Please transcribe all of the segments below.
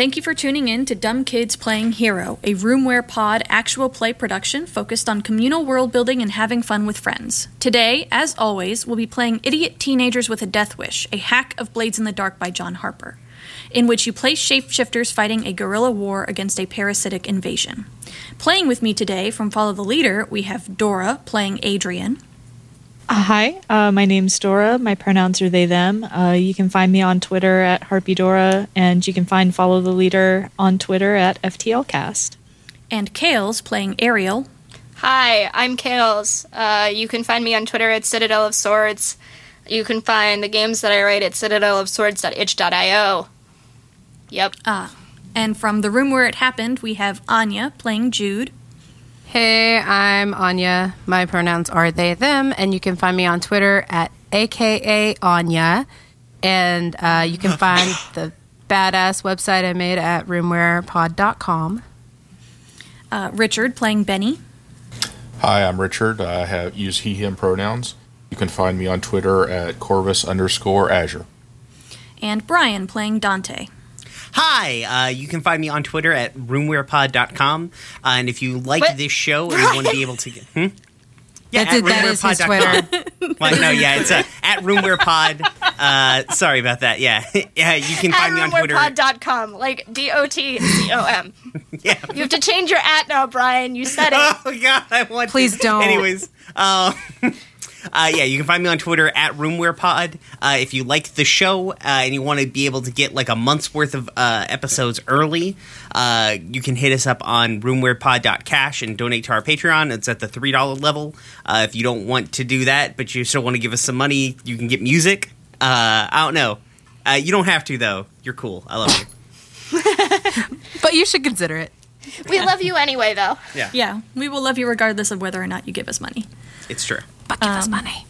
thank you for tuning in to Dumb Kids Playing Hero, a Roomware Pod actual play production focused on communal world building and having fun with friends. Today, as always, we'll be playing Idiot Teenagers with a Death Wish, a hack of Blades in the Dark by John Harper, in which you play shapeshifters fighting a guerrilla war against a parasitic invasion. Playing with me today from Follow the Leader, we have Dora playing Adrian. Hi, uh, my name's Dora. My pronouns are they, them. Uh, you can find me on Twitter at HarpyDora, and you can find Follow the Leader on Twitter at FTLcast. And Kales playing Ariel. Hi, I'm Kales. Uh, you can find me on Twitter at Citadel of Swords. You can find the games that I write at citadelofswords.itch.io. Yep. Ah. And from the room where it happened, we have Anya playing Jude. Hey, I'm Anya. My pronouns are they, them, and you can find me on Twitter at AKA Anya. And uh, you can find the badass website I made at roomwarepod.com. Uh, Richard playing Benny. Hi, I'm Richard. I have use he, him pronouns. You can find me on Twitter at Corvus underscore Azure. And Brian playing Dante. Hi, uh, you can find me on Twitter at roomwarepod.com. Uh, and if you like What? this show and you want to be able to get. Hmm? Yeah, That's it, that is his roomwarepod.com. well, no, yeah, it's uh, at roomwarepod. Uh, sorry about that. Yeah, yeah, you can At find me on Twitter. roomwarepod.com, like D O T C O M. Yeah. You have to change your at now, Brian. You said it. Oh God, I want. to. Please don't. Anyways, uh, uh, yeah, you can find me on Twitter at RoomwarePod. Uh, if you like the show uh, and you want to be able to get like a month's worth of uh, episodes early, uh, you can hit us up on RoomwarePod.cash and donate to our Patreon. It's at the three dollar level. Uh, if you don't want to do that, but you still want to give us some money, you can get music. Uh, I don't know. Uh, you don't have to though. You're cool. I love you. But you should consider it. We love you anyway, though. Yeah, Yeah, we will love you regardless of whether or not you give us money. it's true. Give us money.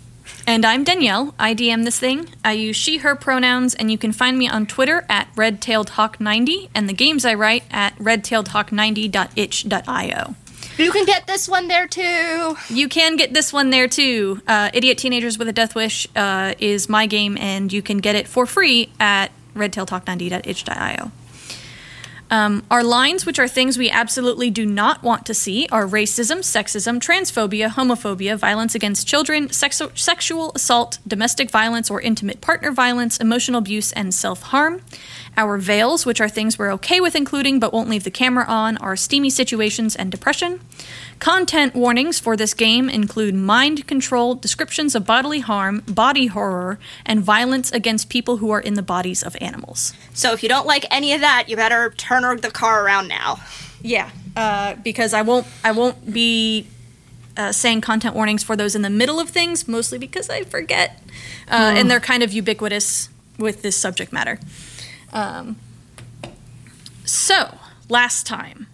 And I'm Danielle. I DM this thing. I use she, her pronouns, and you can find me on Twitter at redtailedhawk90 and the games I write at redtailedhawk90.itch.io. You can get this one there too. You can get this one there too. Uh, Idiot Teenagers with a Death Wish uh, is my game, and you can get it for free at redtailedhawk90.itch.io. Um, our lines, which are things we absolutely do not want to see, are racism, sexism, transphobia, homophobia, violence against children, sexu- sexual assault, domestic violence or intimate partner violence, emotional abuse, and self harm. Our veils, which are things we're okay with including but won't leave the camera on, are steamy situations and depression. Content warnings for this game include mind control, descriptions of bodily harm, body horror, and violence against people who are in the bodies of animals. So if you don't like any of that, you better turn the car around now. Yeah, uh, because I won't I won't be uh, saying content warnings for those in the middle of things, mostly because I forget, uh, and they're kind of ubiquitous with this subject matter. Um, so last time,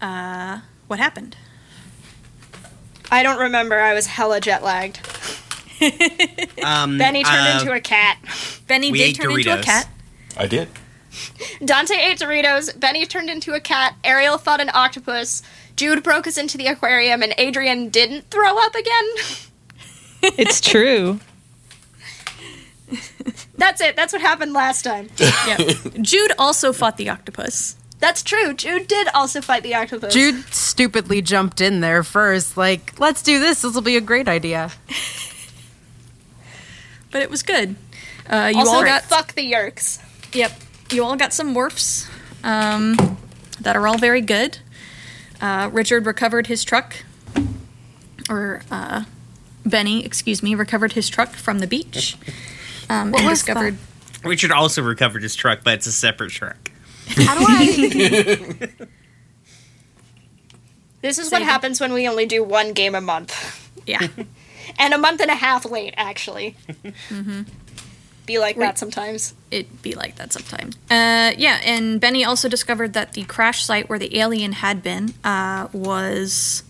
uh, what happened? I don't remember. I was hella jet lagged. Um, Benny turned uh, into a cat. Benny did ate turn into a cat. I did. Dante ate Doritos. Benny turned into a cat. Ariel fought an octopus. Jude broke us into the aquarium, and Adrian didn't throw up again. It's true. That's it. That's what happened last time. Yeah. Jude also fought the octopus. That's true. Jude did also fight the octopus. Jude stupidly jumped in there first, like, let's do this. This will be a great idea. but it was good. Uh, you also, all got fuck the yerks. yep. You all got some morphs um, that are all very good. Uh, Richard recovered his truck, or uh, Benny, excuse me, recovered his truck from the beach. Um, and was discovered Richard also recovered his truck, but it's a separate truck. How do I? This is Say what again. happens when we only do one game a month. yeah. And a month and a half late, actually. Be like that sometimes. It'd be like that sometime. Uh, yeah, and Benny also discovered that the crash site where the alien had been uh, was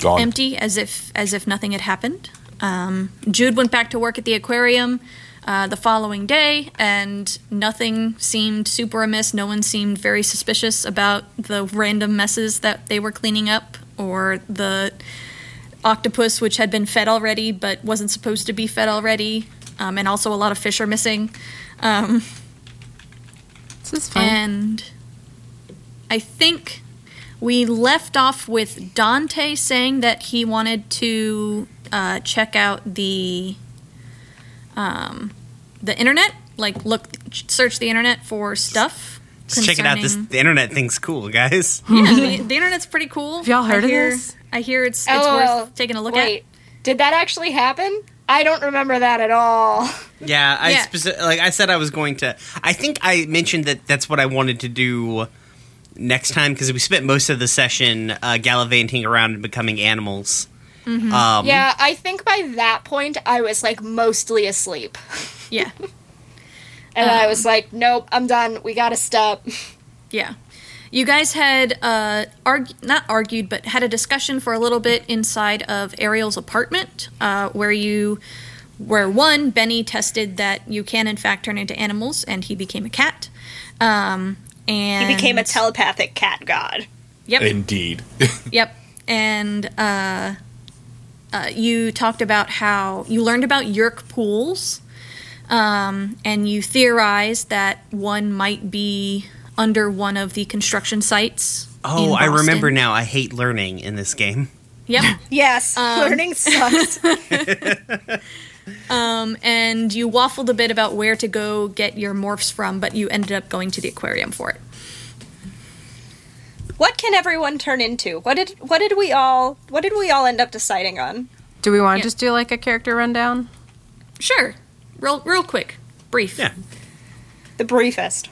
Gone. empty, as if as if nothing had happened. Um, Jude went back to work at the aquarium uh, the following day, and nothing seemed super amiss. No one seemed very suspicious about the random messes that they were cleaning up, or the octopus, which had been fed already but wasn't supposed to be fed already, um, and also a lot of fish are missing. Um, This is fun. And I think we left off with Dante saying that he wanted to uh, check out the um, the internet, like look, search the internet for stuff. Just check it out. This the internet thing's cool, guys. yeah, the, the internet's pretty cool. Have y'all heard I of hear, this? I hear it's it's LOL. worth taking a look Wait, at. did that actually happen? I don't remember that at all. Yeah, I Yeah. speci- like I said I was going to. I think I mentioned that that's what I wanted to do next time because we spent most of the session uh, gallivanting around and becoming animals. Mm-hmm. Um, Yeah, I think by that point I was like mostly asleep. Yeah, And I Um, was like, nope, I'm done. We gotta stop. yeah. You guys had uh, arg- not argued, but had a discussion for a little bit inside of Ariel's apartment, uh, where you, where one Benny tested that you can in fact turn into animals, and he became a cat. Um, and He became a telepathic cat god. Yep. Indeed. Yep. And uh, uh, you talked about how you learned about Yerk pools, um, and you theorized that one might be under one of the construction sites. Oh, in I remember now. I hate learning in this game. Yep. Yes, Um, learning sucks. um, and you waffled a bit about where to go get your morphs from, but you ended up going to the aquarium for it. What can everyone turn into? What did what did we all what did we all end up deciding on? Do we want to Yeah. just do like a character rundown? Sure. Real, real quick. Brief. Yeah. The briefest.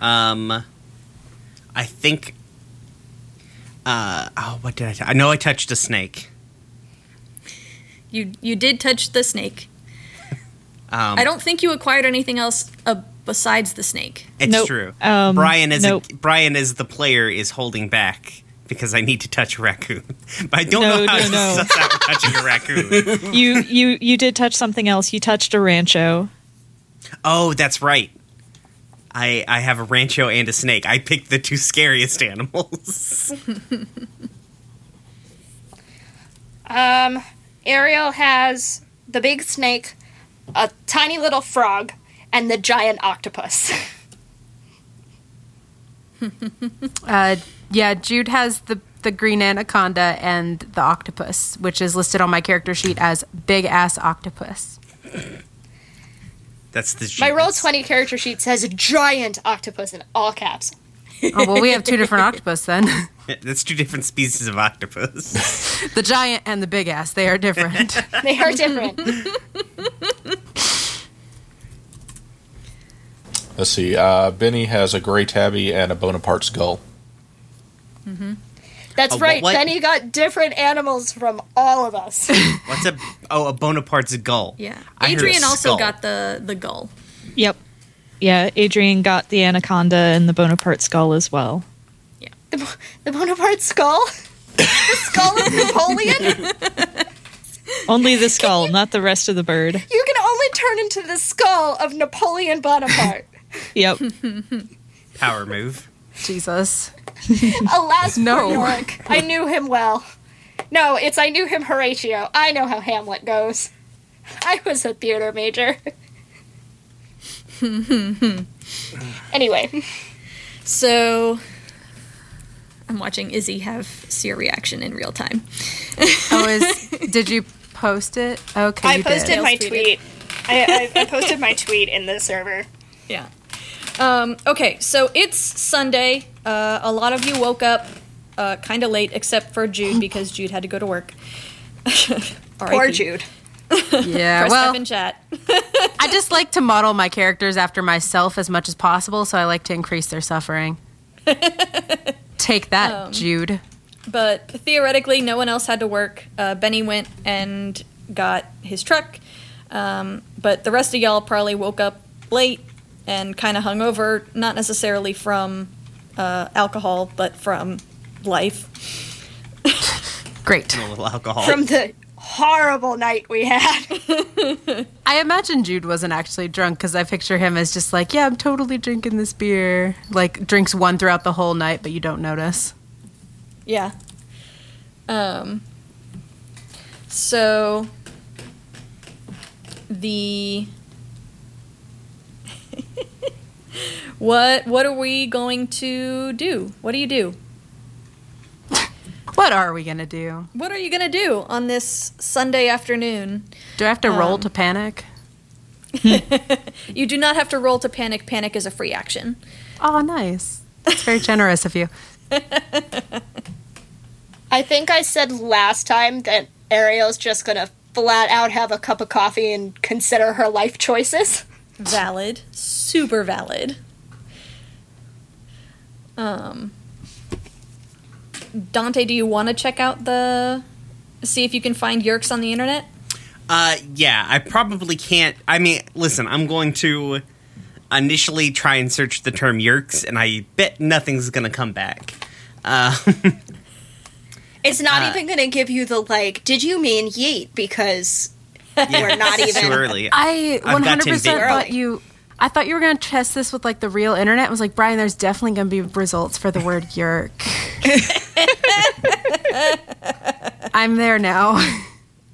Um, I think. Uh, oh, what did I? T- I know I touched a snake. You you did touch the snake. Um, I don't think you acquired anything else uh, besides the snake. It's Nope. true. Um, Brian as nope. a, Brian as the player is holding back because I need to touch a raccoon. but I don't No, know how no, to no. suss out touching a raccoon. you you you did touch something else. You touched a rancho. oh, that's right. I I have a rancho and a snake. I picked the two scariest animals. Um, Ariel has the big snake, a tiny little frog, and the giant octopus. Uh, yeah, Jude has the the green anaconda and the octopus, which is listed on my character sheet as big ass octopus. That's the My roll twenty character sheet says giant octopus in all caps. Oh well, we have two different octopus then. That's two different species of octopus. the giant and the big ass, they are different. They are different. Let's see. Uh, Benny has a gray tabby and a Bonaparte skull. That's A right. what? Benny got different animals from all of us. What's a oh a Bonaparte's gull? Yeah. I Adrian also got the the gull. Yep. Yeah, Adrian got the anaconda and the Bonaparte skull as well. the, Bo- the Bonaparte skull? the skull of Napoleon? Only the skull, not the rest of the bird. You can only turn into the skull of Napoleon Bonaparte. Yep. power move. Jesus. Alas, No. no. Yorick. I knew him well. No, it's I knew him Horatio. I know how Hamlet goes. I was a theater major. anyway, So I'm watching Izzy have see a reaction in real time. Oh, is did you post it? Okay, I you posted did. my tweet. I, I, I posted my tweet in the server. Yeah. Um, okay, so it's Sunday. Uh, a lot of you woke up uh, kind of late, except for Jude because Jude had to go to work. Poor Jude. Yeah, Press well, F in chat. I just like to model my characters after myself as much as possible, so I like to increase their suffering. Take that, Um, Jude. but theoretically, no one else had to work. Uh, Benny went and got his truck, um, but the rest of y'all probably woke up late and kind of hungover, not necessarily from uh, alcohol, but from life. Great. A little alcohol. from the horrible night we had. I imagine Jude wasn't actually drunk because I picture him as just like, yeah, I'm totally drinking this beer. Like, drinks one throughout the whole night, but you don't notice. Yeah. Um. So the what what are we going to do? What do you do? What are we gonna do? What are you gonna do on this Sunday afternoon? Do I have to roll um, to panic? You do not have to roll to panic. Panic is a free action. Oh, nice. That's very generous of you. I think I said last time that Ariel's just gonna flat out have a cup of coffee and consider her life choices. Valid, super valid. Um, Dante, do you want to check out the see if you can find Yerks on the internet? Uh, yeah, I probably can't. I mean, listen, I'm going to initially try and search the term yerks, and I bet nothing's gonna come back. Uh, It's not Uh, even gonna give you the like, did you mean yeet? Because we're not even too early. I 100% thought you. I thought you were going to test this with like the real internet. I was like, Brian, there's definitely going to be results for the word yerk. I'm there now.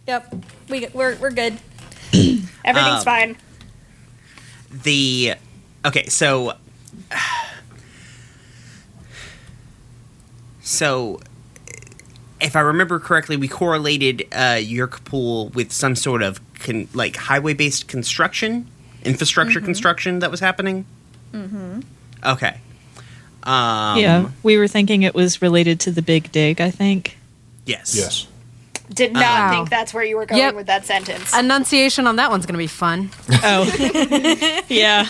Yep, we we're we're good. everything's Um, fine. the okay so so if i remember correctly we correlated uh yerk pool with some sort of con- like highway based construction infrastructure construction that was happening mm-hmm okay um yeah, we were thinking it was related to the Big Dig. I think. yes Yes. Did not Wow. think that's where you were going Yep. with that sentence. Enunciation on that one's going to be fun. Oh, yeah.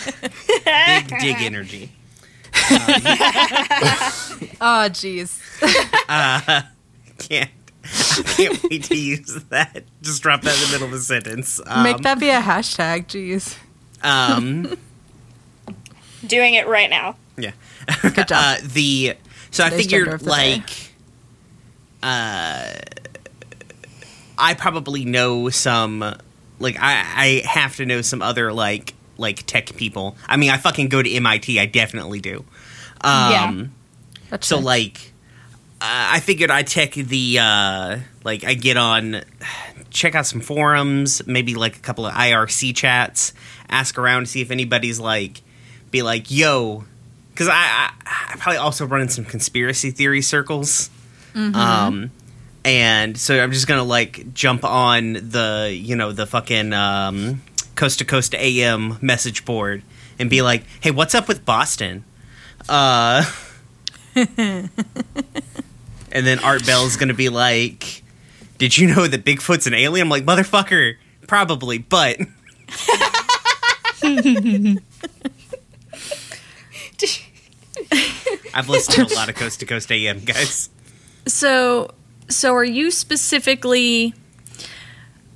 big dig energy Oh, jeez. Can't I can't wait to use that just drop that in the middle of a sentence um, Make that be a hashtag. Jeez. um Doing it right now. Yeah. Good job. Uh, the so I Today's figured gender of the day. like uh I probably know some like I I have to know some other like like tech people. I mean, I fucking go to MIT. I definitely do. Um That's so it. like I figured I'd check the uh like I get on check out some forums, maybe like a couple of IRC chats, ask around to see if anybody's like be like, "Yo," cuz I, I I probably also run in some conspiracy theory circles. Um and so I'm just going to like jump on the, you know, the fucking um coast to coast AM message board and be like, "Hey, what's up with Boston?" Uh and then Art Bell's gonna be like, "Did you know that Bigfoot's an alien?" I'm like, "Motherfucker, probably, but." I've listened to a lot of Coast to Coast AM, guys. So so are you specifically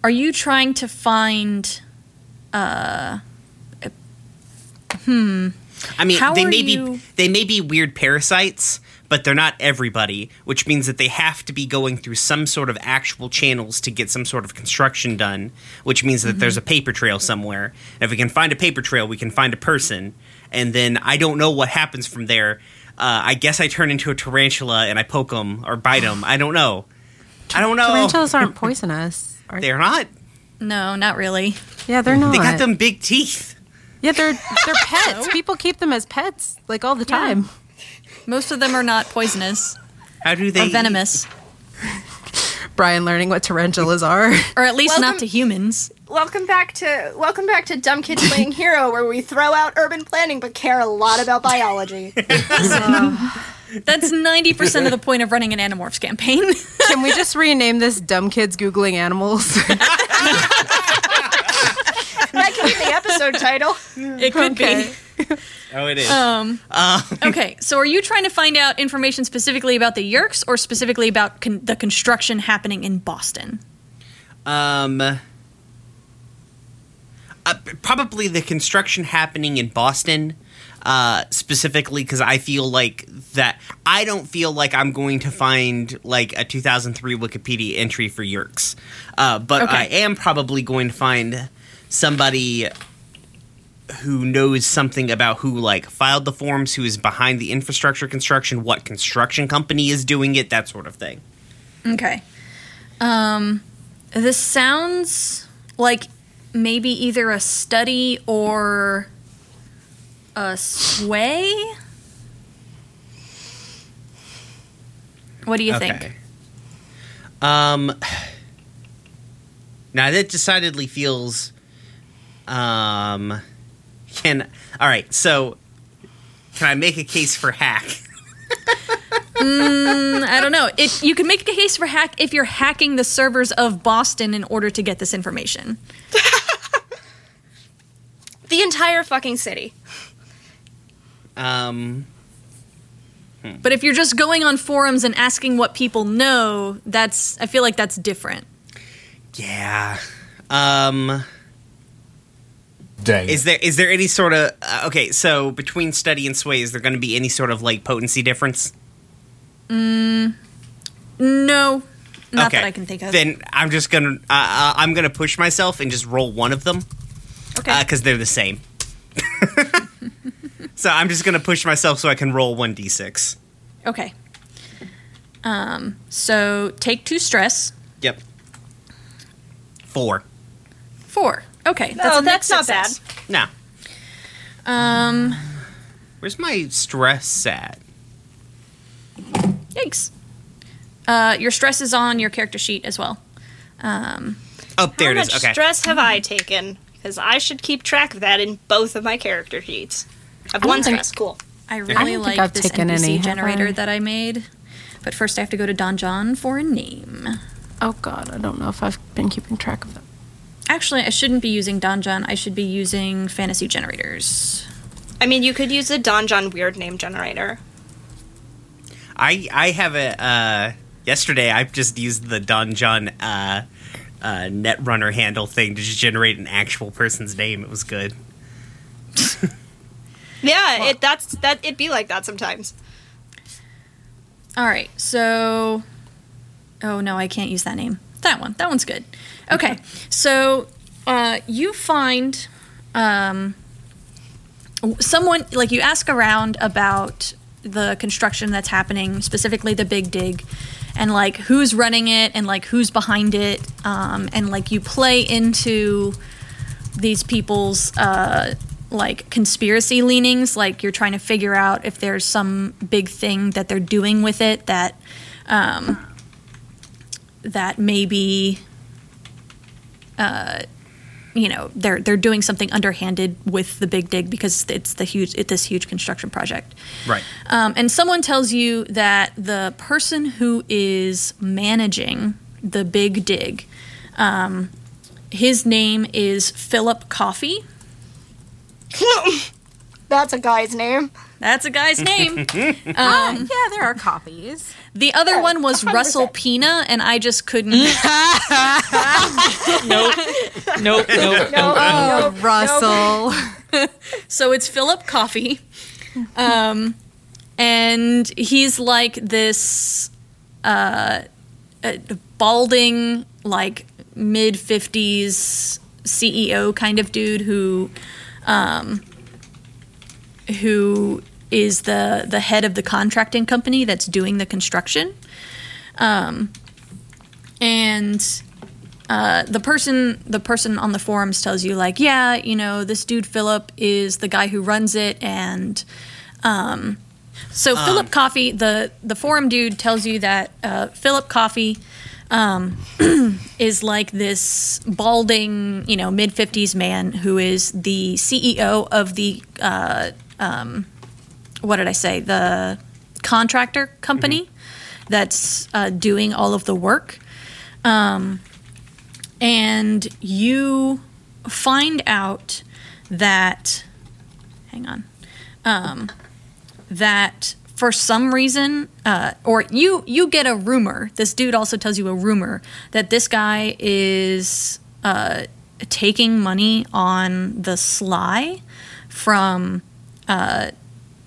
are you trying to find Uh, Hmm. I mean, How they may you- be they may be weird parasites, but they're not everybody, which means that they have to be going through some sort of actual channels to get some sort of construction done, which means that there's a paper trail somewhere. And if we can find a paper trail, we can find a person, and then I don't know what happens from there. Uh, I guess I turn into a tarantula and I poke them or bite them. I don't know. I don't know. Tarantulas aren't poisonous. Are They're not. No, not really. Yeah, they're not. They got them big teeth. Yeah, they're they're pets. People keep them as pets like all the time. Most of them are not poisonous How do they? or venomous, Brian learning what tarantulas are. or at least not to humans. Welcome back to welcome back to Dumb Kids Playing Hero, where we throw out urban planning but care a lot about biology. That's 90% of the point of running an Animorphs campaign. Can we just rename this "Dumb Kids Googling Animals"? that could be the episode title. it could Okay. be. Oh, it is. Um, okay, so are you trying to find out information specifically about the Yerks or specifically about con- the construction happening in Boston? Um, uh, probably the construction happening in Boston, uh, specifically because I feel like that I don't feel like I'm going to find like a 2003 Wikipedia entry for Yerks, uh, but Okay. I am probably going to find somebody who knows something about who like filed the forms, who is behind the infrastructure construction, what construction company is doing it, that sort of thing. Okay. Um, this sounds like maybe either a study or a sway. What do you think? Um. Now that decidedly feels. Um. Can all right. So, can I make a case for hack? I don't know. It, you can make a case for hack if you're hacking the servers of Boston in order to get this information. The entire fucking city. Um. But if you're just going on forums and asking what people know, that's I feel like that's different. Yeah. Um. Dang. Is there is there any sort of uh, okay? So between study and sway, is there going to be any sort of like potency difference? No, not okay. that I can think of. Then I'm just gonna uh, uh, I'm gonna push myself and just roll one of them okay. because they're the same. so I'm just gonna push myself so I can roll one d6. okay. Um. So take two stress. Yep. Four. Four. Okay. Oh, a that's not success. Now, Um. where's my stress at? Yikes. Uh, your stress is on your character sheet as well. Um. Oh, there How it is. much Okay. stress have I taken? Because I should keep track of that in both of my character sheets. I've don't one think- stress. Cool. I don't really think like I've this taken NPC any, generator I? that I made. But first, I have to go to Donjon for a name. Oh God, I don't know if I've been keeping track of them. Actually, I shouldn't be using Donjon. I should be using fantasy generators. I mean, you could use a Donjon weird name generator. I I have a uh, yesterday. I just used the Donjon uh, uh, Netrunner handle thing to just generate an actual person's name. It was good. Yeah, it that's that. It'd be like that sometimes. All right, so. Oh no, I can't use that name. That one. That one's good. Okay, so uh, you find um, someone, like, you ask around about the construction that's happening, specifically the big dig, and like who's running it and like who's behind it, um, and like you play into these people's uh, like conspiracy leanings. Like you're trying to figure out if there's some big thing that they're doing with it that um, that maybe uh, you know they're they're doing something underhanded with the big dig because it's the huge it's this huge construction project. Right. Um, and someone tells you that the person who is managing the big dig, um, his name is Philip Coffey That's a guy's name. That's a guy's name. yeah, there are copies. The other one was Russell Pina, and I just couldn't. Nope. Nope. Nope. Oh, Russell. so it's Philip Coffey, um, and he's like this uh, uh, balding, like mid fifties CEO kind of dude who, um, who is the the head of the contracting company that's doing the construction, um, and uh, the person the person on the forums tells you like yeah you know this dude philip is the guy who runs it and um, so philip Coffey the the forum dude tells you that uh, philip Coffey um, is like this balding you know mid 50s man who is the ceo of the uh, um, what did i say? The contractor company that's uh, doing all of the work. Um, and you find out that hang on um, that for some reason uh, or you you get a rumor this dude also tells you a rumor that this guy is uh, taking money on the sly from uh,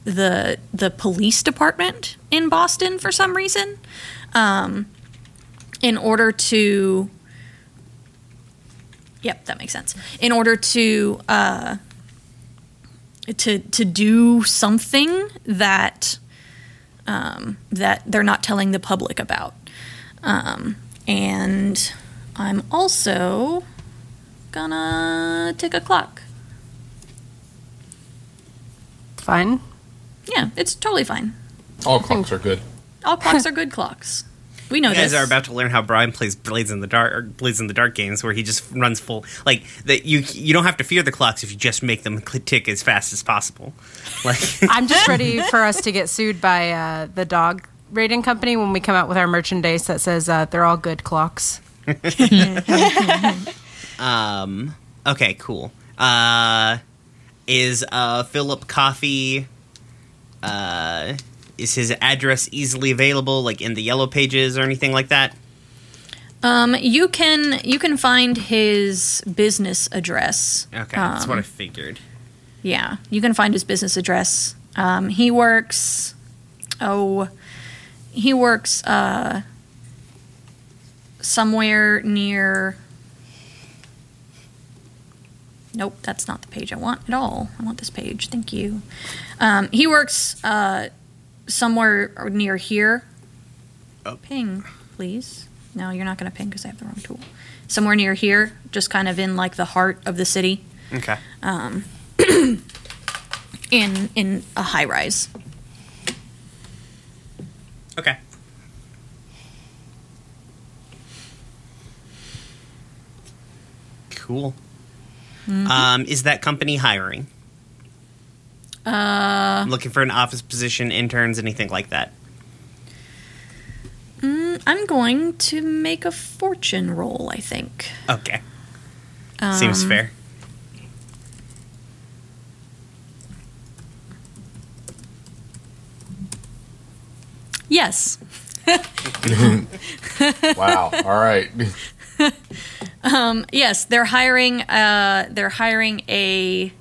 the the police department in Boston for some reason um, in order to Yep, that makes sense. In order to uh, to to do something that um, that they're not telling the public about, um, and I'm also gonna tick a clock. Fine. Yeah, it's totally fine. All clocks are good. All clocks are good clocks. We know You guys this. are about to learn how Brian plays Blades in the Dark or Blades in the Dark games, where he just runs full like that. You you don't have to fear the clocks if you just make them cl- tick as fast as possible. Like I'm just ready for us to get sued by uh, the dog rating company when we come out with our merchandise that says uh, they're all good clocks. Um. Okay. Cool. Uh, is uh Philip Coffey? Uh, is his address easily available, like in the yellow pages or anything like that? um, you can you can find his business address. Okay, that's Um, what I figured. Yeah, you can find his business address. Um, he works. Oh, he works uh, somewhere near. Nope, that's not the page I want at all. I want this page. Thank you. Um, he works uh, somewhere near here. Oh. Ping, please. No, you're not going to ping because I have the wrong tool. Somewhere near here, just kind of in like the heart of the city Okay. in in a high rise. Okay. Cool. Um, is that company hiring? Uh, Looking for an office position, interns, anything like that? mm, I'm going to make a fortune roll. I think. Okay. Seems Um, fair. Yes. Wow. All right. Yes, they're hiring. Uh, they're hiring a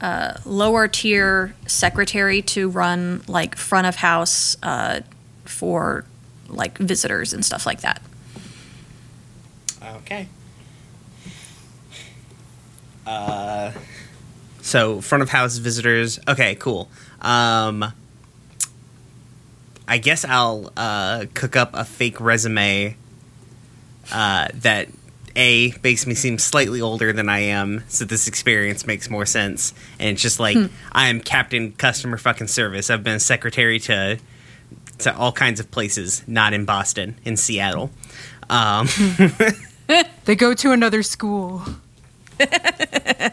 uh, lower tier secretary to run like front of house uh, for like visitors and stuff like that. Okay. Uh, so front of house visitors. Okay, cool. Um, I guess I'll uh, cook up a fake resume uh, that a makes me seem slightly older than I am, so this experience makes more sense. And it's just like I am Captain Customer Fucking Service. I've been a secretary to to all kinds of places, not in Boston, in Seattle. Um, They go to another school. and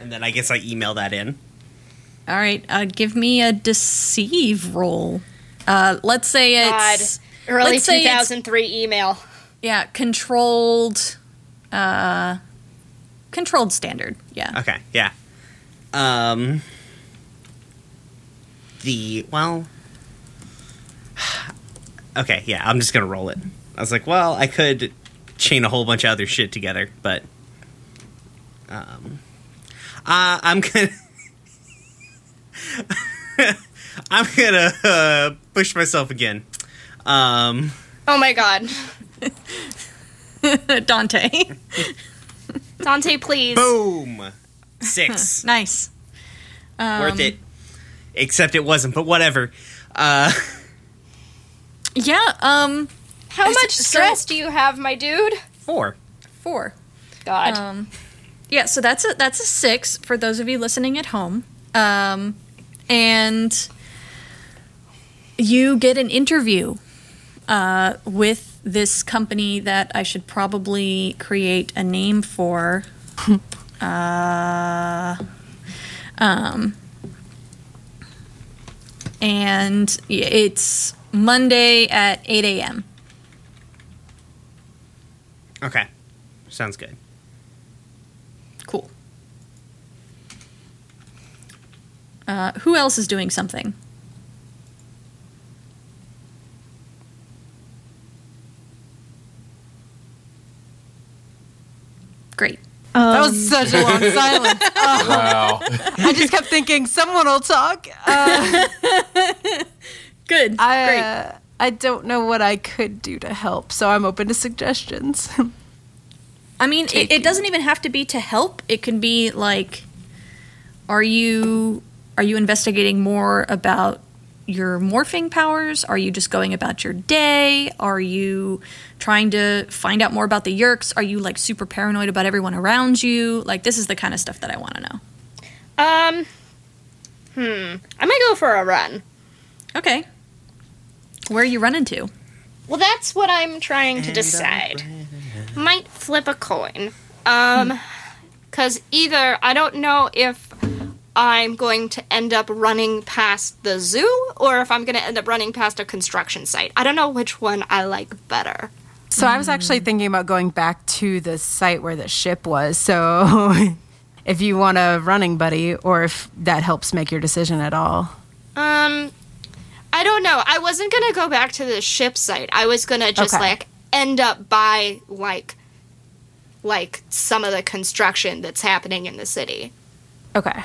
then I guess I email that in. All right, uh, give me a deceive roll. Uh, let's say God, it's early let's say it's- 2003 email. Yeah controlled, uh, controlled standard. Yeah. Okay, yeah. Um the well Okay, yeah, I'm just gonna roll it. I was like, well, I could chain a whole bunch of other shit together, but um uh, I'm gonna I'm gonna uh, push myself again. Um Oh my god. Dante. Dante, please. boom. Six. nice. Worth it. Except it wasn't, but whatever. Uh Yeah. Um. How much so- stress do you have, my dude? four. Four. God. Um, yeah, so that's a that's a six for those of you listening at home, um, and you get an interview uh, with this company that I should probably create a name for. uh, um, and it's Monday at eight a.m. Okay. Sounds good. Cool. Uh, who else is doing something? Great. That Um, was such a long silence. Wow. I just kept thinking someone will talk. Uh, Good. I Great. uh, I don't know what I could do to help, so I'm open to suggestions. I mean, it, it doesn't even have to be to help. It can be like, are you are you investigating more about your morphing powers? Are you just going about your day? Are you trying to find out more about the Yerks? Are you like super paranoid about everyone around you? Like, this is the kind of stuff that I want to know. Um, hmm, I might go for a run. Okay. Where are you running to? Well, that's what I'm trying to decide. Might flip a coin. Um, because either I don't know if I'm going to end up running past the zoo or if I'm going to end up running past a construction site. I don't know which one I like better. So I was actually thinking about going back to the site where the ship was. So if you want a running buddy, or if that helps make your decision at all. Um, I don't know. I wasn't gonna go back to the ship site. I was gonna just Okay. like end up by like, like some of the construction that's happening in the city. Okay.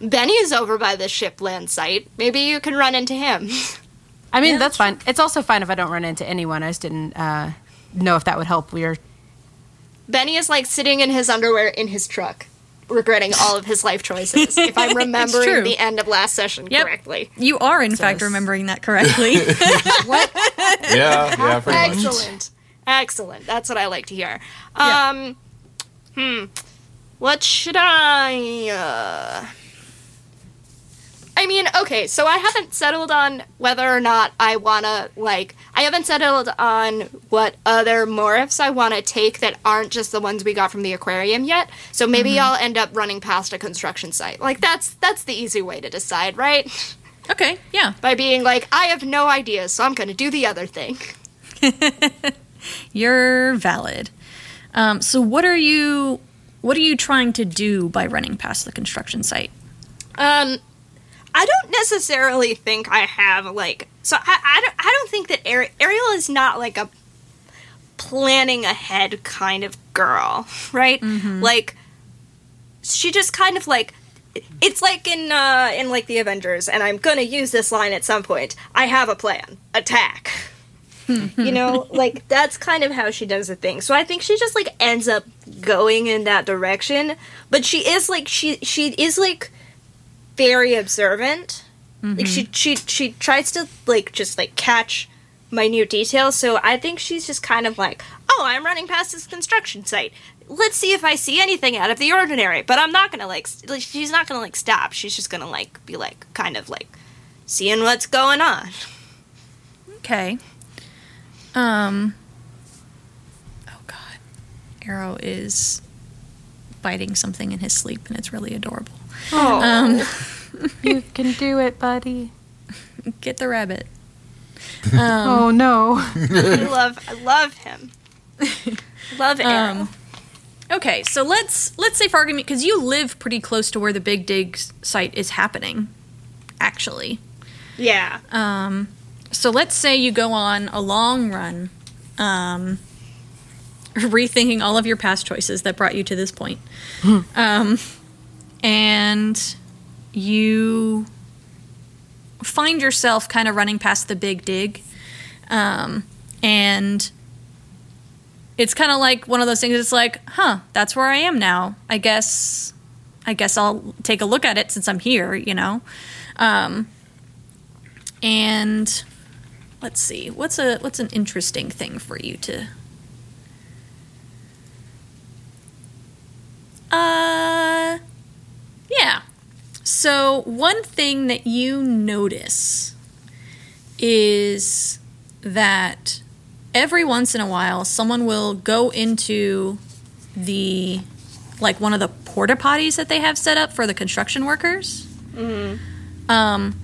Benny is over by the ship land site. Maybe you can run into him. I mean, that's fine. It's also fine if I don't run into anyone. I just didn't uh, know if that would help. We are Benny is like sitting in his underwear in his truck, regretting all of his life choices. if I'm remembering the end of last session Yep. correctly. You are, in fact, Says- remembering that correctly. Yeah, yeah, pretty much. Excellent. Excellent. That's what I like to hear. Yeah. Um, hmm. What should I, uh... I mean, okay, so I haven't settled on whether or not I wanna, like, I haven't settled on what other morphs I wanna take that aren't just the ones we got from the aquarium yet. So maybe I'll end up running past a construction site. Like, that's, that's the easy way to decide, right? okay, yeah. By being like, I have no idea, so I'm gonna do the other thing. You're valid. Um, so what are you what are you trying to do by running past the construction site? Um, I don't necessarily think I have like so. I I don't, I don't think that Ari- Ariel is not like a planning ahead kind of girl, right? Like she just kind of like it's like in uh in like the Avengers, and I'm gonna use this line at some point. I have a plan. Attack. you know, like that's kind of how she does the thing. So I think she just like ends up going in that direction. But she is like she she is like very observant. Like she she she tries to like just like catch minute details. So I think she's just kind of like, oh, I'm running past this construction site. Let's see if I see anything out of the ordinary. But I'm not gonna like, s- like she's not gonna like stop. She's just gonna like be like kind of like seeing what's going on. Okay. Um Oh god. Arrow is biting something in his sleep and it's really adorable. Oh, Um you can do it, buddy. get the rabbit. oh no. I love I love him. love Arrow. Um, okay, so let's let's say for argument because you live pretty close to where the big dig site is happening, actually. yeah. Um, so let's say you go on a long run, um, rethinking all of your past choices that brought you to this point, um, and you find yourself kind of running past the big dig, um, and it's kind of like one of those things. It's like, huh, that's where I am now. I guess, I guess I'll take a look at it since I'm here. You know. Um, and let's see what's a what's an interesting thing for you to uh yeah. So one thing that you notice is that every once in a while someone will go into the like one of the porta potties that they have set up for the construction workers. Um,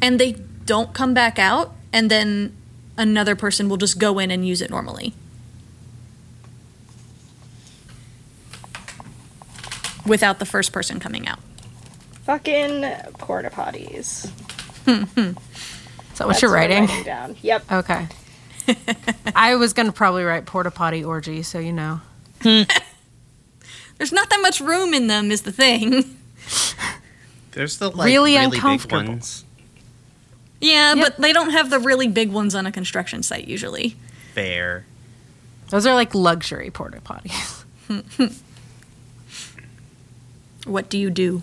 and they don't come back out, and then another person will just go in and use it normally. Without the first person coming out. Fucking porta potties. Is that what That's you're writing? writing down. Yep. Okay. I was gonna probably write porta potty orgy, so you know. There's not that much room in them, is the thing. There's the like Really really, uncomfortable. big ones. Yeah, Yep. but they don't have the really big ones on a construction site usually. Fair. Those are like luxury porta potties. What do you do?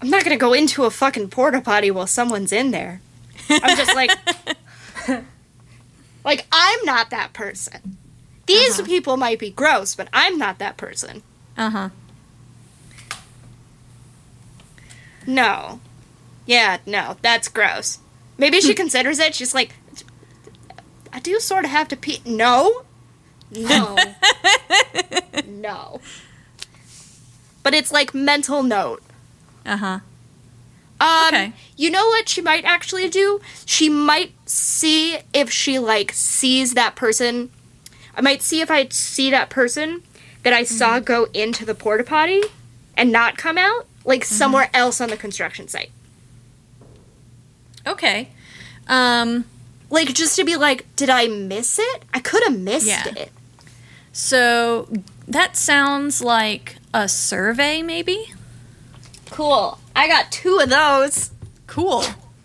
I'm not gonna go into a fucking porta potty while someone's in there. I'm just like, like I'm not that person. These people might be gross, but I'm not that person. Uh huh. No. Yeah, no, that's gross. Maybe she considers it. She's like, I do sort of have to pee. No. No. no. But it's like mental note. Uh huh. Um, Okay. You know what she might actually do? She might see if she like sees that person. I might see if I see that person that I saw go into the porta potty and not come out, like somewhere else on the construction site. Okay. Um. Like just to be like, did I miss it? I could have missed Yeah. it. So that sounds like a survey, maybe. Cool. I got two of those. Cool.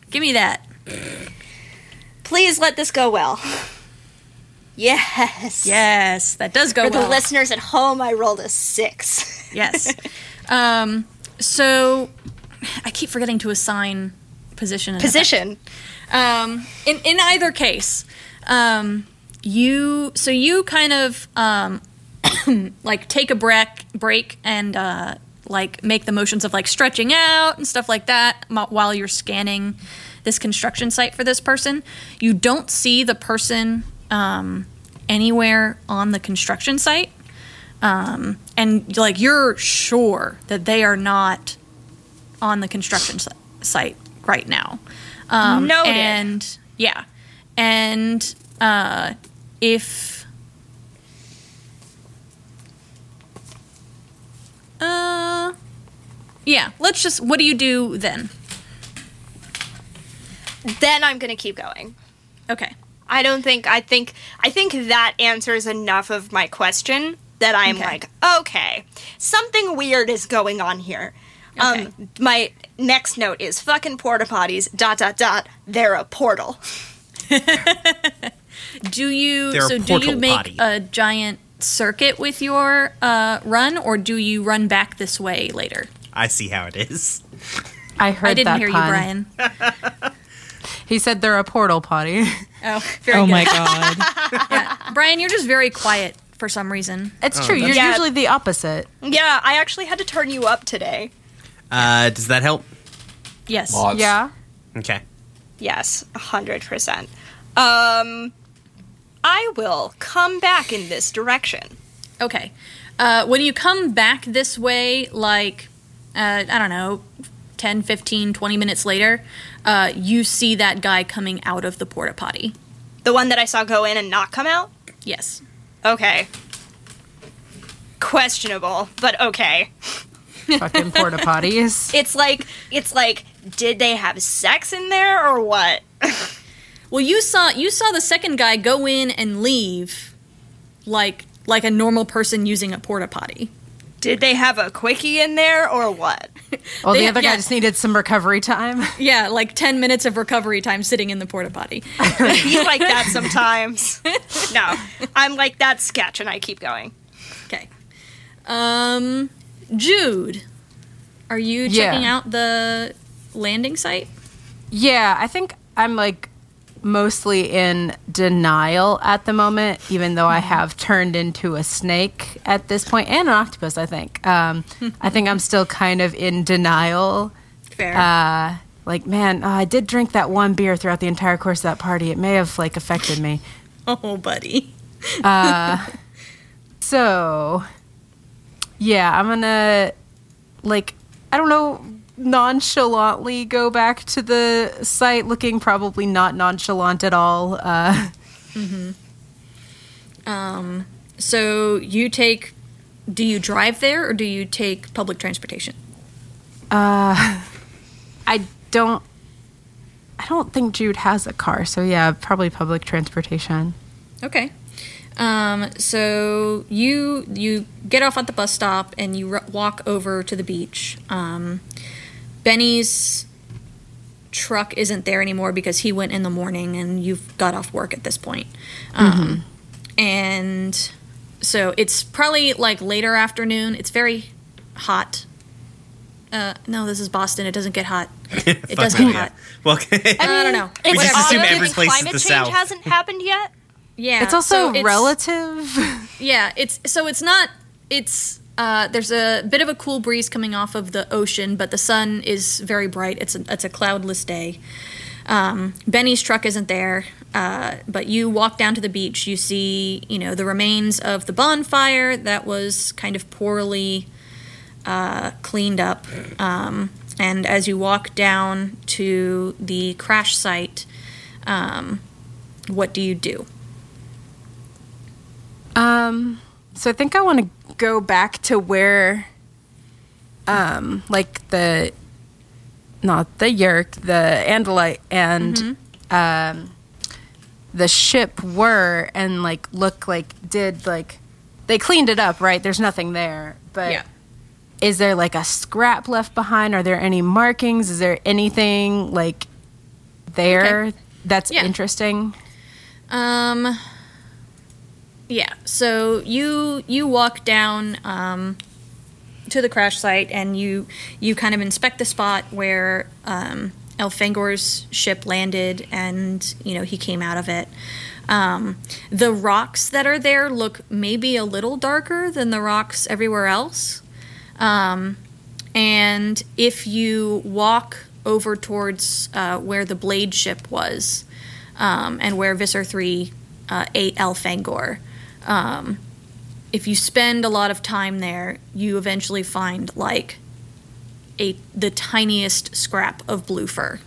Give me that. Please let this go well. Yes. Yes, that does go well. For the listeners at home, I rolled a six. Yes. um. So I keep forgetting to assign position. Position. Um, in in either case, um, you so you kind of um, like take a break break and uh, like make the motions of like stretching out and stuff like that while you're scanning this construction site for this person. You don't see the person um, anywhere on the construction site. Um, and like you're sure that they are not on the construction site right now. Um, Noted. And yeah, and uh, if uh, yeah, let's just. What do you do then? Then I'm gonna keep going. Okay. I don't think I think I think that answers enough of my question that I'm Okay. like, okay, something weird is going on here. Okay. Um my next note is fucking porta potties dot dot dot they're a portal. Do you They're so do you make body. a giant circuit with your uh, run, or do you run back this way later? I see how it is. I heard I didn't that hear pun. you, Brian. He said they're a portal potty. Oh, very oh good. my god. Brian, you're just very quiet for some reason. It's true. You're Yeah. usually the opposite. Yeah, I actually had to turn you up today. Uh, does that help? Yes. Lots. Yeah. Okay. Yes, a hundred percent. Um I will come back in this direction. Okay. Uh, when you come back this way, like, uh, I don't know, 10, 15, 20 minutes later, uh, you see that guy coming out of the porta potty. The one that I saw go in and not come out? Yes. Okay. Questionable, but okay. Fucking porta potties. It's like it's like did they have sex in there or what? Well, you saw you saw the second guy go in and leave, like like a normal person using a porta potty. Did they have a quickie in there or what? Well, They- the other yeah. guy just needed some recovery time. Yeah, like ten minutes of recovery time sitting in the porta potty. Be like that sometimes. No, I'm like that sketch, and I keep going. Okay. Um, Jude, are you Yeah. checking out the landing site? Yeah, I think I'm like mostly in denial at the moment, even though I have turned into a snake at this point and an octopus. I think. Um, I think I'm still kind of in denial. Fair. Uh, like, man, uh, I did drink that one beer throughout the entire course of that party. It may have like affected me. oh, buddy. So, yeah, I'm gonna like I don't know nonchalantly go back to the site, looking probably not nonchalant at all. Uh, Um, so you take. Do you drive there or do you take public transportation? Uh, I don't. I don't think Jude has a car, so yeah, probably public transportation. Okay. Um, so you you get off at the bus stop and you r- walk over to the beach. Um, Benny's truck isn't there anymore because he went in the morning and you've got off work at this point. Um, And so it's probably like later afternoon. It's very hot. Uh, no, this is Boston. It doesn't get hot. It does get hot. Well, okay. I don't know. We just Whatever. assume Obviously, every place is climate the change South. hasn't happened yet. Yeah, It's also so relative. Yeah, it's so it's not it's Uh, there's a bit of a cool breeze coming off of the ocean, but the sun is very bright. It's a, it's a cloudless day. Um, Benny's truck isn't there, uh, but you walk down to the beach. You see, you know, the remains of the bonfire that was kind of poorly uh, cleaned up. Um, and as you walk down to the crash site, um, what do you do? Um, so I think I want to go back to where, um, like the, not the Yeerk, the Andalite, and um, the ship were, and like look like did like they cleaned it up, right? There's nothing there, but Yeah. is there like a scrap left behind? Are there any markings? Is there anything like there Okay. that's Yeah. interesting? Um. Yeah. So you you walk down um, to the crash site and you you kind of inspect the spot where um, Elfangor's ship landed and you know he came out of it. Um, the rocks that are there look maybe a little darker than the rocks everywhere else. Um, and if you walk over towards uh, where the blade ship was, um, and where Visser 3 uh, ate Elfangor. Um, if you spend a lot of time there, you eventually find like a the tiniest scrap of blue fur.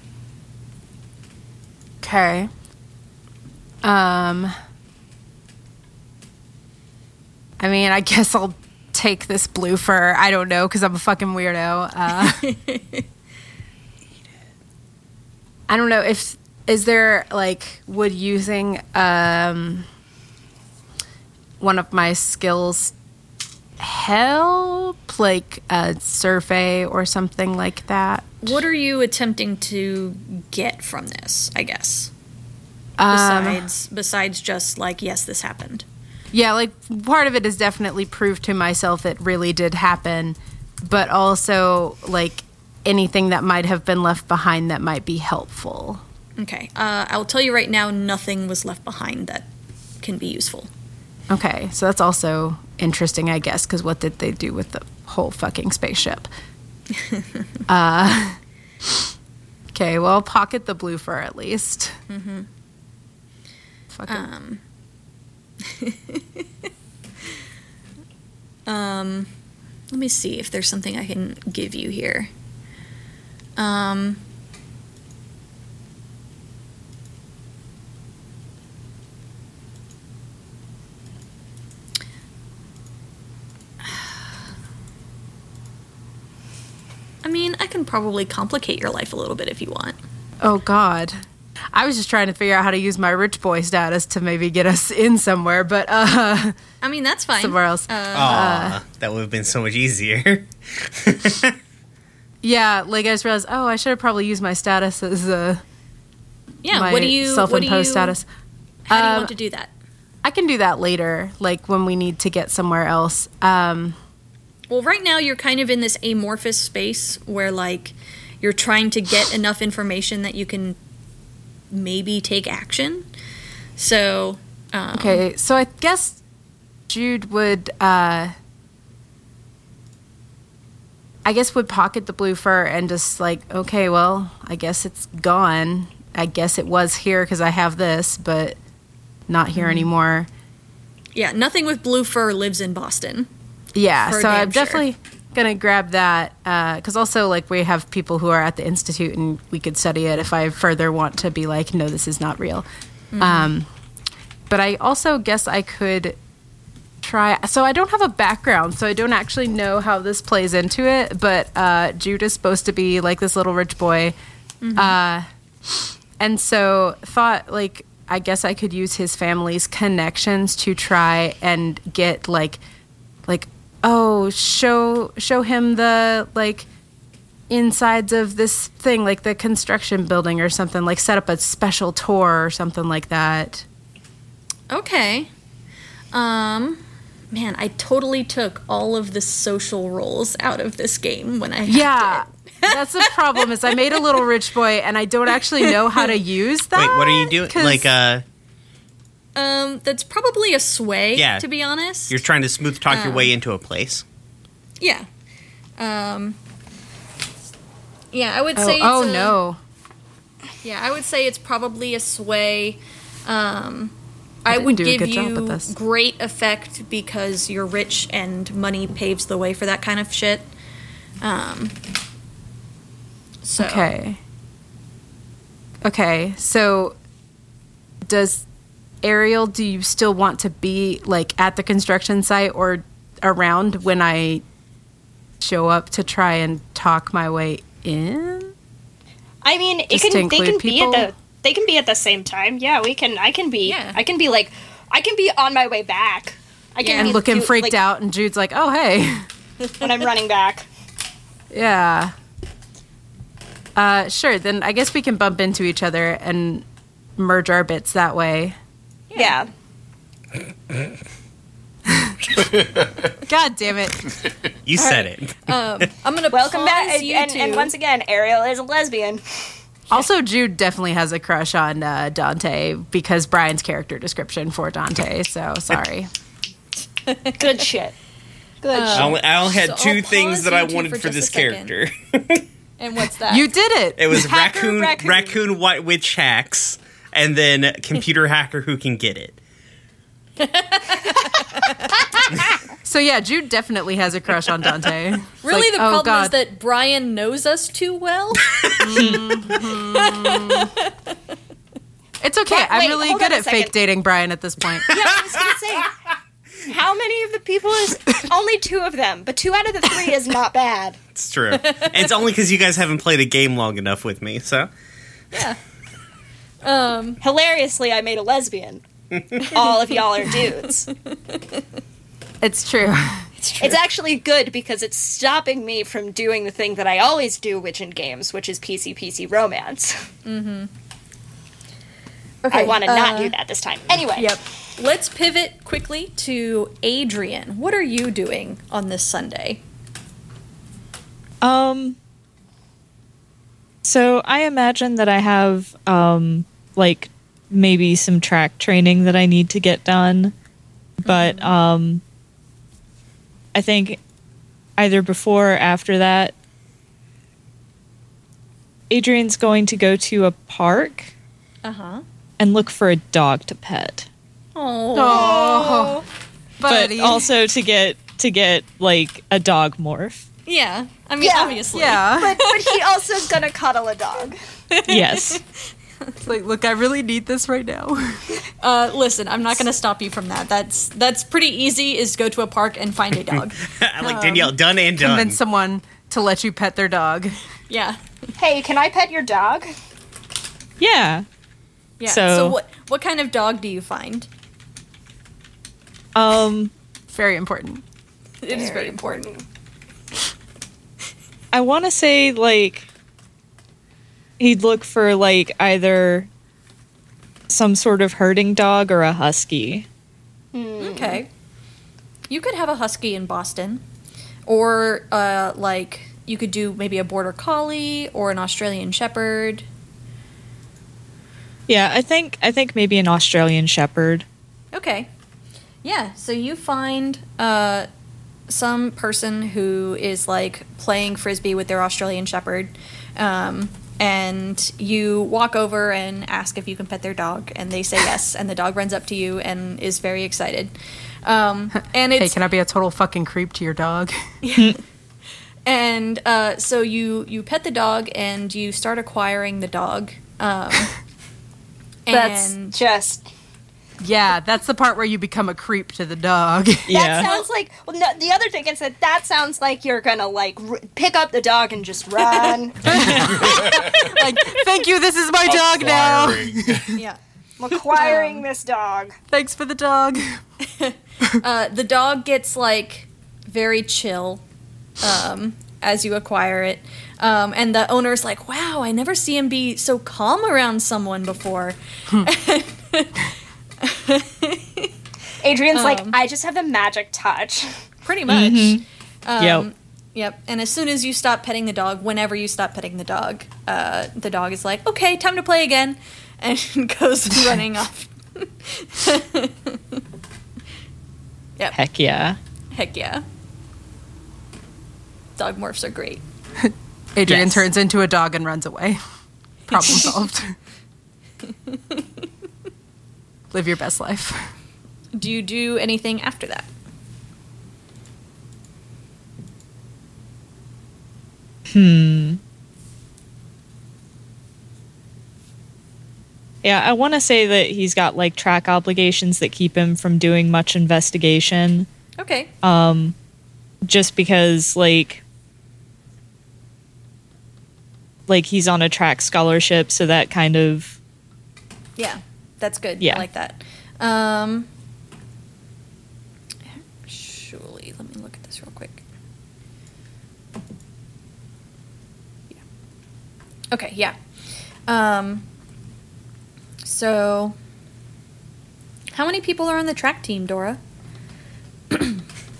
Okay. Um I mean, I guess I'll take this blue fur. I don't know because I'm a fucking weirdo. Uh, I don't know if is there like would using um one of my skills help like a survey or something like that. What are you attempting to get from this? I guess Um, besides besides just like yes, this happened. Yeah, like part of it is definitely prove to myself it really did happen, but also like anything that might have been left behind that might be helpful. Okay, uh, I'll tell you right now, nothing was left behind that can be useful. Okay, so that's also interesting, I guess, because what did they do with the whole fucking spaceship? uh, okay, well, pocket the blue fur at least. Mm-hmm. Fuck it. Um, um, let me see if there's something I can give you here. Um, I mean, I can probably complicate your life a little bit if you want. Oh God. I was just trying to figure out how to use my rich boy status to maybe get us in somewhere, but uh I mean, that's fine. somewhere else. Uh, Aw, that would have been so much easier. yeah, like I just realized, oh, I should have probably used my status as uh, yeah. my what do you? self-imposed what do you, status. How do you Um, want to do that? I can do that later, like when we need to get somewhere else. Um, Well, right now you're kind of in this amorphous space where like you're trying to get enough information that you can maybe take action. So, um, okay, so I guess Jude would, uh, I guess, would pocket the blue fur and just like, okay, well, I guess it's gone. I guess it was here because I have this, but not Mm-hmm. here anymore. yeah, nothing with blue fur lives in Boston. Yeah, so I'm sure. definitely gonna grab that because also like we have people who are at the institute and we could study it if I further want to be like, no, this is not real. Mm-hmm. Um, but I also guess I could try. So I don't have a background, so I don't actually know how this plays into it. But uh, Jude is supposed to be like this little rich boy, Mm-hmm. uh, and so thought like I guess I could use his family's connections to try and get like like oh show show him the like insides of this thing like the construction building or something like set up a special tour or something like that Okay. Um, man, I totally took all of the social roles out of this game when I yeah that's the problem is i made a little rich boy and i don't actually know how to use that Wait, what are you doing? Like, uh, Um, that's probably a sway. Yeah. To be honest. you're trying to smooth talk your Um, way into a place. Yeah. Um, yeah, I would Oh, say. It's oh a- no. Yeah, I would say it's probably a sway. Um, I, didn't would do a give good job you with this. great effect because you're rich and money paves the way for that kind of shit. Um, so Okay. Okay, so does Ariel, do you still want to be like at the construction site or around when I show up to try and talk my way in? I mean, it Just to can they can include be at the they can be at the same time. Yeah, we can. I can be. Yeah. I can be like I can be on my way back. I can Yeah. be And looking do- freaked like, out, and Jude's like, oh, hey. when I'm running back. Yeah. Uh, sure, then I guess we can bump into each other and merge our bits that way. Yeah. God damn it. You said it. um, I'm gonna Welcome back. And, and, and once again, Ariel is a lesbian. Also, Jude definitely has a crush on uh, Dante because Brian's character description for Dante, so sorry. Good shit. Good I shit. only, I only had So two I'll things that you I wanted for for, this character. and what's that? You did it! It was Hacker raccoon, raccoon. raccoon, white witch hacks, and then computer hacker who can get it. So, yeah, Jude definitely has a crush on Dante. It's really, like, the oh, problem God. is that Brian knows us too well. Mm-hmm. It's okay. Wait, I'm really good at fake dating Brian at this point. Yeah, I was gonna say. How many of the people is only two of them, but two out of the three is not bad. It's true. and it's only because you guys haven't played a game long enough with me. So yeah. Um, Hilariously, I made a lesbian. All of y'all are dudes. It's true. It's true. It's actually good because it's stopping me from doing the thing that I always do, which in games, which is PC PC romance. Mm-hmm. Okay, I want to not uh, do that this time. Anyway, Yep. Let's pivot quickly to Adrian. What are you doing on this Sunday? Um. So I imagine that I have um like maybe some track training that I need to get done, but um. I think either before or after that, Adrian's going to go to a park Uh huh. and look for a dog to pet, Oh. Oh, but also to get to get like a dog morph. Yeah. I mean, Yeah. obviously. yeah. but but he also is gonna cuddle a dog. Yes. It's like, look, I really need this right now. Uh, listen, I'm not going to stop you from that. That's that's pretty easy. Is go to a park and find a dog. I like Danielle, done and done. Convince someone to let you pet their dog. yeah. Hey, can I pet your dog? Yeah. Yeah. So, So- what what kind of dog do you find? Um. Very important. It is very important. I want to say like he'd look for like either some sort of herding dog or a husky. Okay. You could have a husky in Boston, or uh, like you could do maybe a border collie or an Australian shepherd. Yeah, I think I think maybe an Australian shepherd. Okay. Yeah, so you find uh, some person who is like playing frisbee with their Australian shepherd, um, and you walk over and ask if you can pet their dog, and they say yes, and the dog runs up to you and is very excited. Um, and Hey, can I be a total fucking creep to your dog? and uh, so you you pet the dog and you start acquiring the dog. Um, That's and just. Yeah, that's the part where you become a creep to the dog. Yeah. That Yeah. sounds like. Well, no, the other thing is that that sounds like you're gonna like r- pick up the dog and just run. like, thank you, this is my dog now. Yeah. I'm acquiring this dog. Thanks for the dog. Uh, the dog gets like very chill um, as you acquire it. Um, and the owner's like, wow, I never see him be so calm around someone before. Adrian's like, Um, I just have the magic touch. Pretty much. Um, Yep. Yep. And as soon as you stop petting the dog, whenever you stop petting the dog, uh, the dog is like, okay, time to play again, and goes running off. yep. Heck yeah. Heck yeah. dog morphs are great. Adrian Yes. turns into a dog and runs away. Problem solved. Live your best life. Do you do anything after that? Hmm. Yeah, I want to say that he's got like track obligations that keep him from doing much investigation. Okay. Um, just because like like he's on a track scholarship, so that kind of Yeah, that's good. Yeah. I like that. Um, actually, let me look at this real quick. Yeah. Okay, yeah. Um, so, how many people are on the track team, Dora?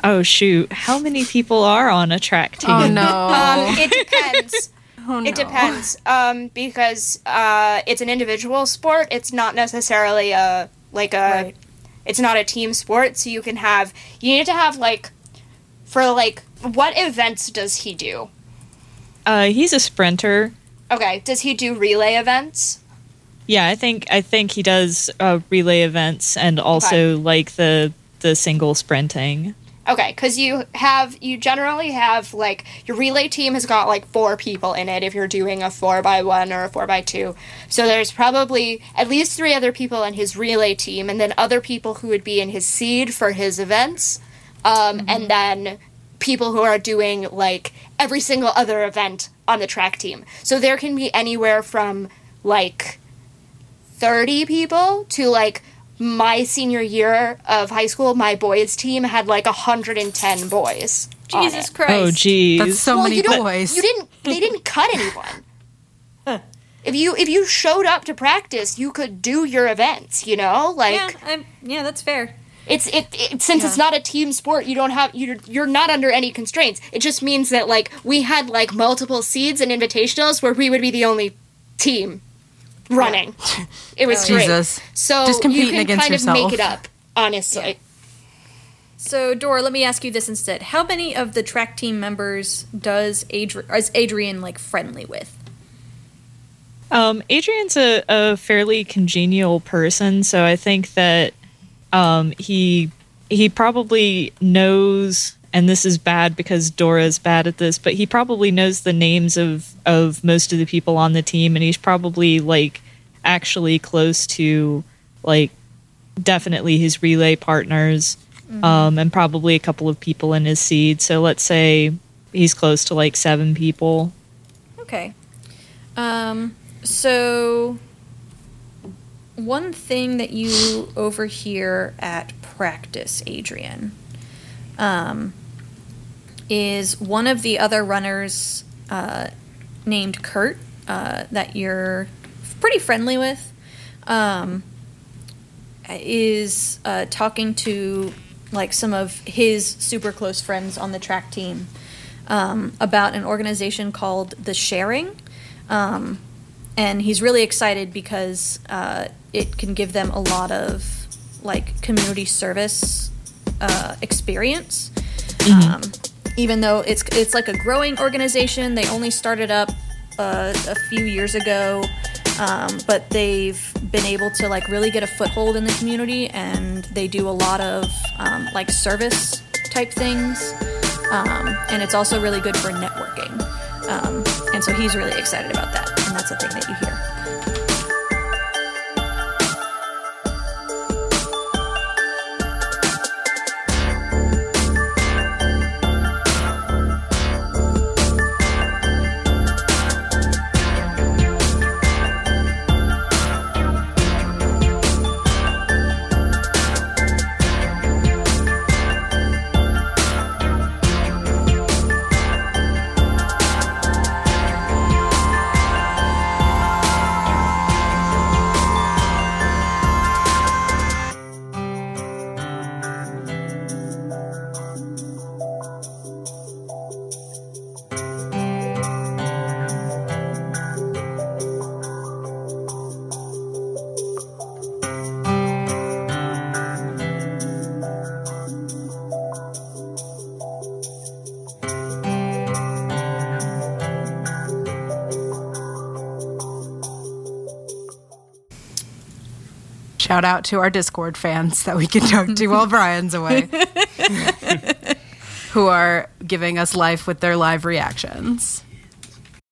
oh shoot, how many people are on a track team? Oh no. Um, it depends. Oh, no. It depends. Um, because uh, it's an individual sport. It's not necessarily a like a. Right. It's not a team sport, so you can have. You need to have like, for like, what events does he do? Uh, he's a sprinter. Okay, does he do relay events? Yeah, I think I think he does uh, relay events and also like the the single sprinting. Okay, because you have you generally have like your relay team has got like four people in it if you're doing a four by one or a four by two. So there's probably at least three other people in his relay team, and then other people who would be in his seed for his events, um, and then people who are doing like every single other event on the track team. So there can be anywhere from like 30 people to like my senior year of high school, my boys team had like 110 boys. Jesus. Christ. Oh geez. That's so Well, many you boys. You didn't. They didn't cut anyone. If you if you showed up to practice, you could do your events. You know, like yeah, I'm, yeah, that's fair. it's it, it since it's not a team sport, you don't have you're you're not under any constraints. It just means that like we had like multiple seeds and invitationals where we would be the only team running. It was great. Jesus. So Just competing you can against kind yourself. of make it up, honestly. So, Dora, let me ask you this instead: How many of the track team members does Adri- is Adrian like friendly with? Um, Adrian's a, a fairly congenial person, so I think that um, he he probably knows, and this is bad because Dora's bad at this, but he probably knows the names of of most of the people on the team, and he's probably like actually close to like definitely his relay partners, um, and probably a couple of people in his seed. So let's say he's close to like seven people. Okay. Um, so, one thing that you overhear at practice, Adrian, um, is one of the other runners uh, named Kurt uh, that you're pretty friendly with um, is uh, talking to like some of his super close friends on the track team um, about an organization called the Sharing. Um, and he's really excited because uh, it can give them a lot of like community service uh, experience. Um, even though it's it's like a growing organization, they only started up uh, a few years ago, um, but they've been able to like really get a foothold in the community, and they do a lot of um, like service type things, um, and it's also really good for networking. Um, and so he's really excited about that, and that's the thing that you hear. Shout out to our Discord fans that we can talk to while Brian's away, who are giving us life with their live reactions.